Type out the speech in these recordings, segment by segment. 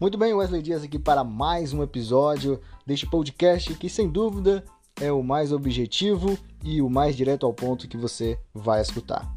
Muito bem, Wesley Dias aqui para mais um episódio deste podcast que, sem dúvida, é o mais objetivo e o mais direto ao ponto que você vai escutar.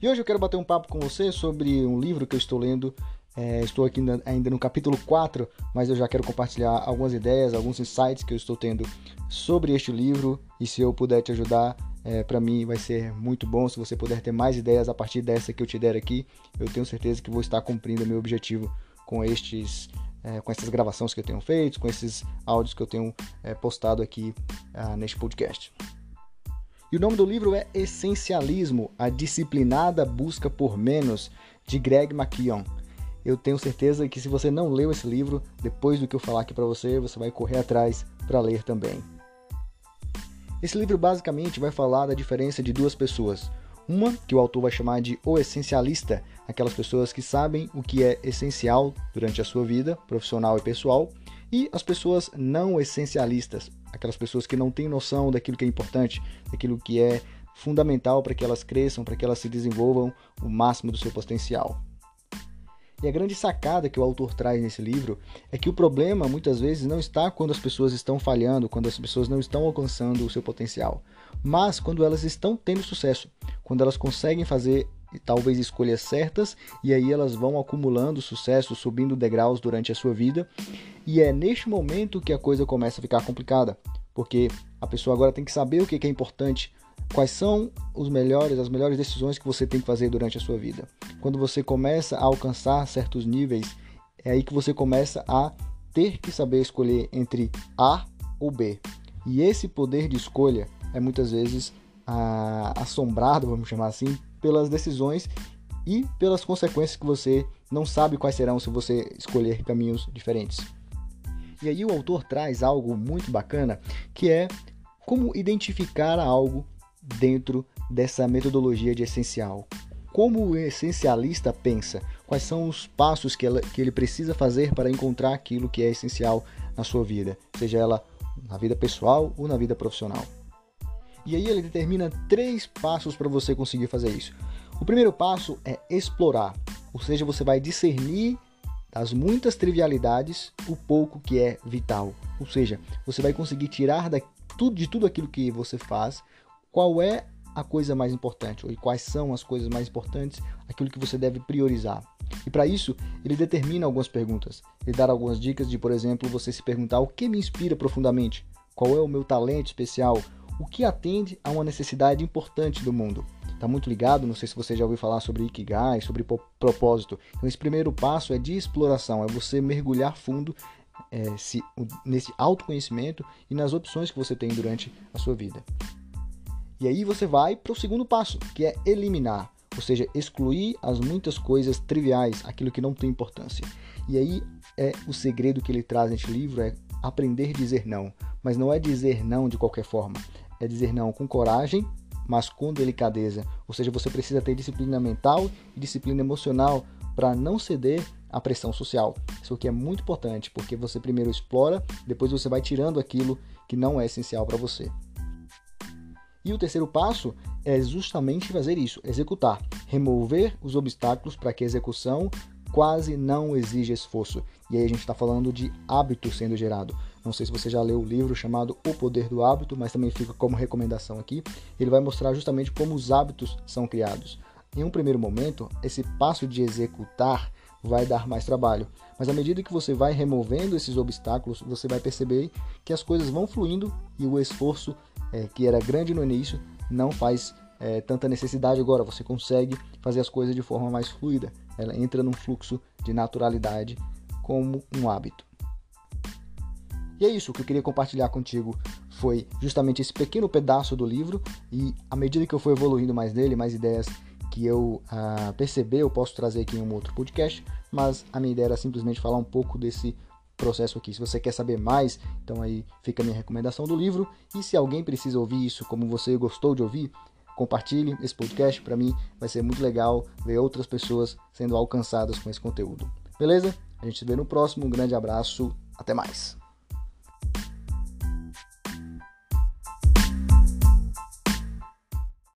E hoje eu quero bater um papo com você sobre um livro que eu estou lendo. É, estou aqui ainda no capítulo 4, mas eu já quero compartilhar algumas ideias, alguns insights que eu estou tendo sobre este livro. E se eu puder te ajudar, é, para mim vai ser muito bom se você puder ter mais ideias a partir dessa que eu te der aqui. Eu tenho certeza que vou estar cumprindo o meu objetivo com estes é, com essas gravações que eu tenho feito, com esses áudios que eu tenho é, postado aqui ah, neste podcast. E o nome do livro é Essencialismo: A Disciplinada Busca por Menos, de Greg McKeown. Eu tenho certeza que se você não leu esse livro, depois do que eu falar aqui para você, você vai correr atrás para ler também. Esse livro basicamente vai falar da diferença de duas pessoas, uma que o autor vai chamar de o essencialista, aquelas pessoas que sabem o que é essencial durante a sua vida profissional e pessoal, e as pessoas não essencialistas, aquelas pessoas que não têm noção daquilo que é importante, daquilo que é fundamental para que elas cresçam, para que elas se desenvolvam o máximo do seu potencial. E a grande sacada que o autor traz nesse livro é que o problema muitas vezes não está quando as pessoas estão falhando, quando as pessoas não estão alcançando o seu potencial, mas quando elas estão tendo sucesso, quando elas conseguem fazer talvez escolhas certas e aí elas vão acumulando sucesso, subindo degraus durante a sua vida. E é neste momento que a coisa começa a ficar complicada, porque a pessoa agora tem que saber o que é importante, Quais são os melhores, as melhores decisões que você tem que fazer durante a sua vida? Quando você começa a alcançar certos níveis, é aí que você começa a ter que saber escolher entre A ou B. E esse poder de escolha é muitas vezes ah, assombrado, vamos chamar assim, pelas decisões e pelas consequências que você não sabe quais serão se você escolher caminhos diferentes. E aí o autor traz algo muito bacana, que é como identificar algo dentro dessa metodologia de essencial. Como o essencialista pensa? Quais são os passos que, ela, que ele precisa fazer para encontrar aquilo que é essencial na sua vida, seja ela na vida pessoal ou na vida profissional? E aí ele determina três passos para você conseguir fazer isso. O primeiro passo é explorar, ou seja, você vai discernir das muitas trivialidades o pouco que é vital. Ou seja, você vai conseguir tirar de tudo aquilo que você faz qual é a coisa mais importante, ou quais são as coisas mais importantes, aquilo que você deve priorizar. E para isso, ele determina algumas perguntas. Ele dá algumas dicas de, por exemplo, você se perguntar o que me inspira profundamente, qual é o meu talento especial, o que atende a uma necessidade importante do mundo. Está muito ligado, não sei se você já ouviu falar sobre Ikigai, sobre propósito. Então, esse primeiro passo é de exploração, é você mergulhar fundo é, se, nesse autoconhecimento e nas opções que você tem durante a sua vida. E aí você vai para o segundo passo, que é eliminar, ou seja, excluir as muitas coisas triviais, aquilo que não tem importância. E aí é o segredo que ele traz neste livro é aprender a dizer não, mas não é dizer não de qualquer forma, é dizer não com coragem, mas com delicadeza. Ou seja, você precisa ter disciplina mental e disciplina emocional para não ceder à pressão social. Isso aqui é muito importante, porque você primeiro explora, depois você vai tirando aquilo que não é essencial para você. E o terceiro passo é justamente fazer isso, executar, remover os obstáculos para que a execução quase não exija esforço. E aí a gente está falando de hábito sendo gerado. Não sei se você já leu o livro chamado O Poder do Hábito, mas também fica como recomendação aqui. Ele vai mostrar justamente como os hábitos são criados. Em um primeiro momento, esse passo de executar vai dar mais trabalho, mas à medida que você vai removendo esses obstáculos, você vai perceber que as coisas vão fluindo e o esforço é, que era grande no início não faz é, tanta necessidade agora. Você consegue fazer as coisas de forma mais fluida. Ela entra num fluxo de naturalidade como um hábito. E é isso que eu queria compartilhar contigo. Foi justamente esse pequeno pedaço do livro e à medida que eu for evoluindo mais nele, mais ideias que eu ah, perceber, eu posso trazer aqui em um outro podcast. Mas a minha ideia era simplesmente falar um pouco desse processo aqui. Se você quer saber mais, então aí fica a minha recomendação do livro. E se alguém precisa ouvir isso como você gostou de ouvir, compartilhe esse podcast. Para mim vai ser muito legal ver outras pessoas sendo alcançadas com esse conteúdo. Beleza? A gente se vê no próximo. Um grande abraço. Até mais.